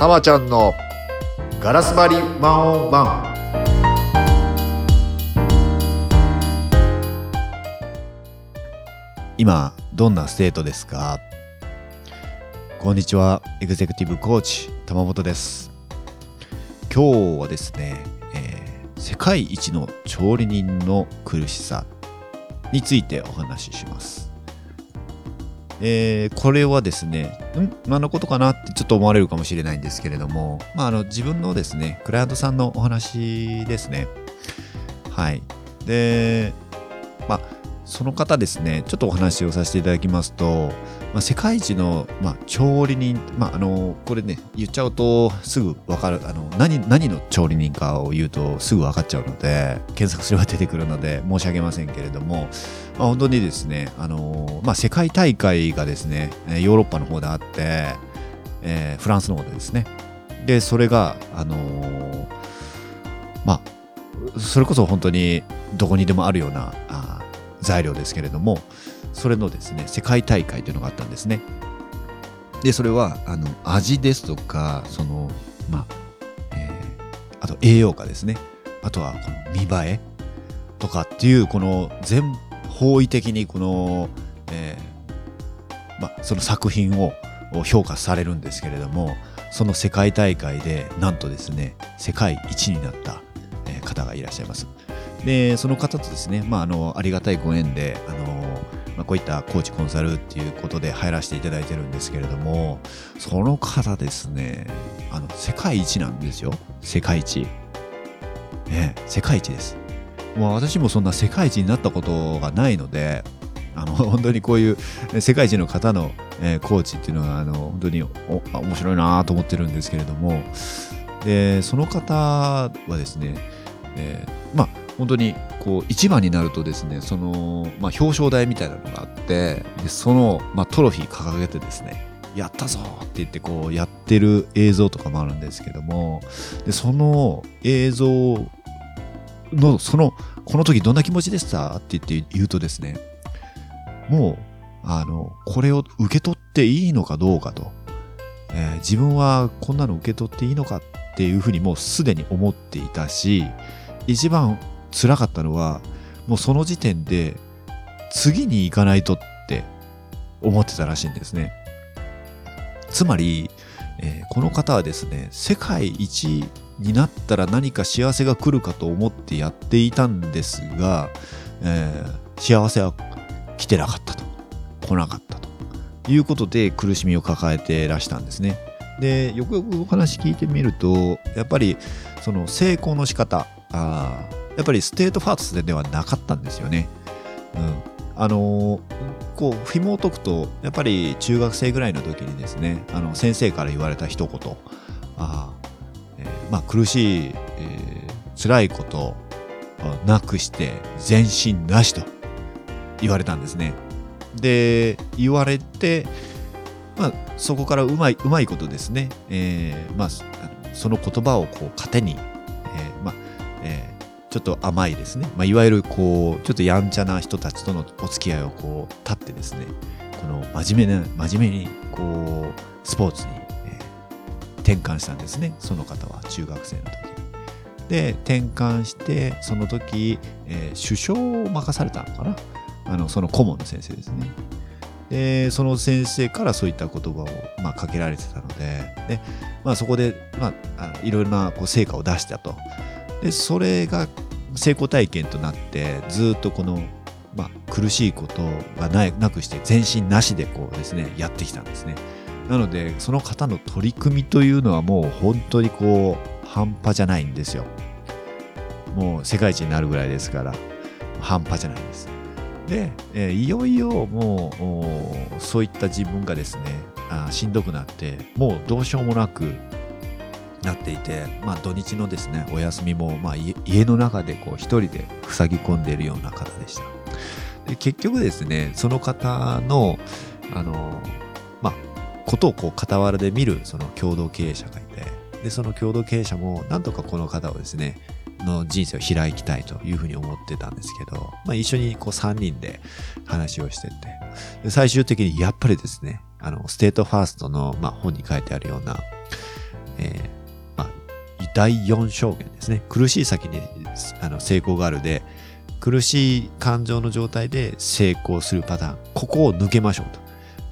たまちゃんのガラス張り one on one。今どんな state ですか？こんにちはエグゼクティブコーチ玉本です。今日はですね、えー世界一の調理人の苦しさについてお話しします。えーこれはですね、ん何のことかなってちょっと思われるかもしれないんですけれども、まあ、あの自分のですね、クライアントさんのお話ですね。はい。で、まあ、その方ですね、ちょっとお話をさせていただきますと、まあ、世界一の、まあ、調理人、まあ、あの、これね、言っちゃうとすぐわかる、あの、何、何の調理人かを言うとすぐわかっちゃうので、検索すれば出てくるので申し上げませんけれども、まあ、本当にですね、あのまあ、世界大会がですね、ヨーロッパの方であって、えーフランスの方でですね。で、それが、あのまあ、それこそ本当にどこにでもあるようなあ材料ですけれども、それのですね、世界大会というのがあったんですね。で、それは、あの、味ですとか、その、まあ、えーあと栄養価ですね。あとは、この見栄えとかっていう、この全方位的にこの、えーまあ、その作品をを評価されるんですけれどもその世界大会でなんとですね世界一になった、え方がいらっしゃいますでその方とですね、まあ、あのありがたいご縁であの、まあ、こういったコーチコンサルっていうことで入らせていただいてるんですけれどもその方ですねあの世界一なんですよ。世界一。ね世界一です。もう私もそんな世界一になったことがないのであの 本当にこういう世界一の方の、えーコーチっていうのはあの本当に面白いなと思ってるんですけれどもでその方はですね、えーまあ本当にこう一番になるとですねその、まあ、表彰台みたいなのがあってでその、まあ、トロフィー掲げてですねやったぞって言ってこうやってる映像とかもあるんですけどもでその映像のそのこの時どんな気持ちでしたって言って言うとですねもうあのこれを受け取っていいのかどうかと、えー自分はこんなの受け取っていいのかっていうふうにもうすでに思っていたし一番辛かったのはもうその時点で次に行かないとって思ってたらしいんですね。つまり、えーこの方はですね世界一になったら何か幸せが来るかと思ってやっていたんですが、えー幸せは来てなかったと。来なかったと。いうことで苦しみを抱えてらしたんですね。でよくよくお話聞いてみるとやっぱりその成功の仕方あやっぱり state first ではなかったんですよね。うん、あのーこう紐を解くとやっぱり中学生ぐらいの時にですねあの先生から言われた一言あ、えーまあ、苦しい、えー辛いことなくして前進なしと言われたんですね。で言われて、まあ、そこからうまいうまいことですね、えーまあ、その言葉をこう糧に、ちょっと甘いですね、まあ、いわゆるこうちょっとやんちゃな人たちとのお付き合いをこう立ってですねこの真面目な真面目にこうスポーツに、えー転換したんですねその方は中学生の時。で転換してその時、えー首相を任されたのかなあのその顧問の先生ですね。でその先生からそういった言葉を、まあ、かけられてたのでで、まあ、そこで、ま、あいろいろなこう成果を出したとでそれが成功体験となってずっとこの、まあ、苦しいことがないなくして前進なしでこうですねやってきたんですね。なのでその方の取り組みというのはもう本当にこう半端じゃないんですよ。もう世界一になるぐらいですから半端じゃないです。で、えーいよいよもうそういった自分がですねあしんどくなってもうどうしようもなくなっていて、まあ、土日のですねお休みも、まあ、家の中でこう一人で塞ぎ込んでいるような方でした。で結局ですねその方のあのまあことをこう傍らで見るその共同経営者がいてでその共同経営者もなんとかこの方をですねの人生を開きたいというふうに思ってたんですけど、まあ、一緒にこう3人で話をしてて最終的にやっぱりですねあの state first の、まあ、本に書いてあるような、え、第4象限ですね。苦しい先にあの成功があるで、苦しい感情の状態で成功するパターン。ここを抜けましょうと。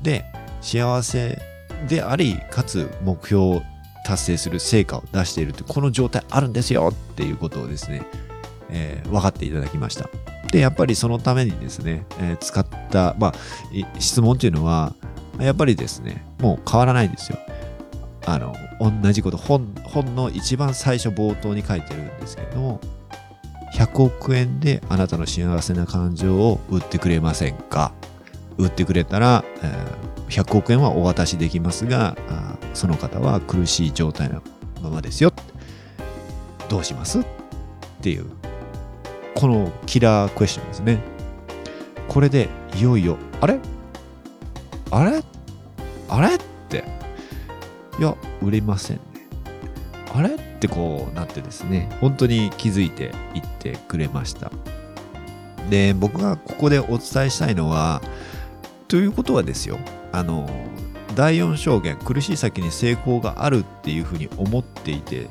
で、幸せであり、かつ目標を達成する成果を出しているという、この状態あるんですよっていうことをですね、えー分かっていただきました。で、やっぱりそのためにですね、えー使った、まあ、質問というのは、やっぱりですね、もう変わらないんですよ。あの、同じこと、本、本の一番最初冒頭に書いてるんですけども、100億円であなたの幸せな感情を売ってくれませんか？売ってくれたら、え100億円はお渡しできますが、その方は苦しい状態のままですよ。どうします？っていう、このキラークエスチョンですね。これでいよいよ、あれ？あれ？あれ、いや、売れませんね。あれ？ってこうなってですね、本当に気づいていってくれました。で、僕がここでお伝えしたいのは、ということはですよ、あの、第4証言、苦しい先に成功があるっていうふうに思っていて、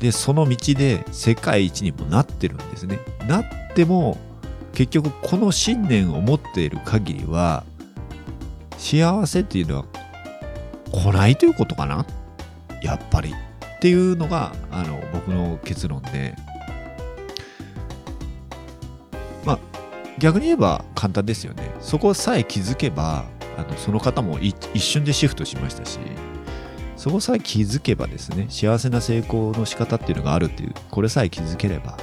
で、その道で世界一にもなってるんですね。なっても、結局この信念を持っている限りは、幸せっていうのは来ないということかな？やっぱり。っていうのが、あの、僕の結論で。まあ、逆に言えば簡単ですよね。そこさえ気づけば、あのその方も一瞬でシフトしましたし、そこさえ気づけばですね、幸せな成功の仕方っていうのがあるっていう、これさえ気づければ、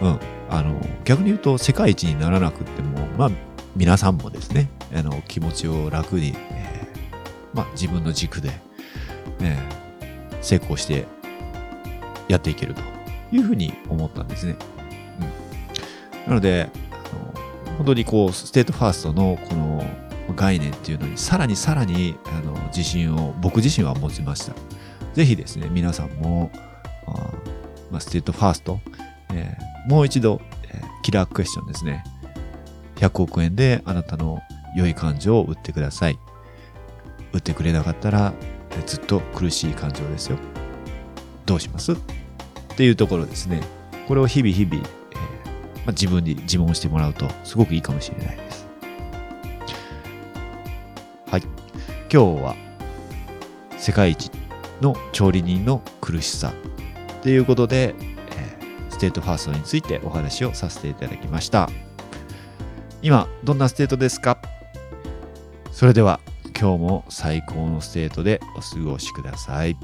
うん、あの、逆に言うと世界一にならなくっても、まあ、皆さんもですね、あの、気持ちを楽に、まあ、自分の軸で、えー成功してやっていけるというふうに思ったんですね。うん、なので、あの本当にこう、 state first のこの概念っていうのに、さらにさらにあの自信を僕自身は持ちました。ぜひですね、皆さんも、あまあ、 state first、えーもう一度、えー killer question ですね。100億円であなたの良い感情を売ってください。売ってくれなかったら、ずっと苦しい感情ですよ。どうします？っていうところですね。これを日々日々、えーまあ、自分に自問してもらうとすごくいいかもしれないです。はい。今日は世界一の調理人の苦しさっていうことで、えーステートファーストについてお話をさせていただきました。今、どんなステートですか？それでは今日も最高のステートでお過ごしください。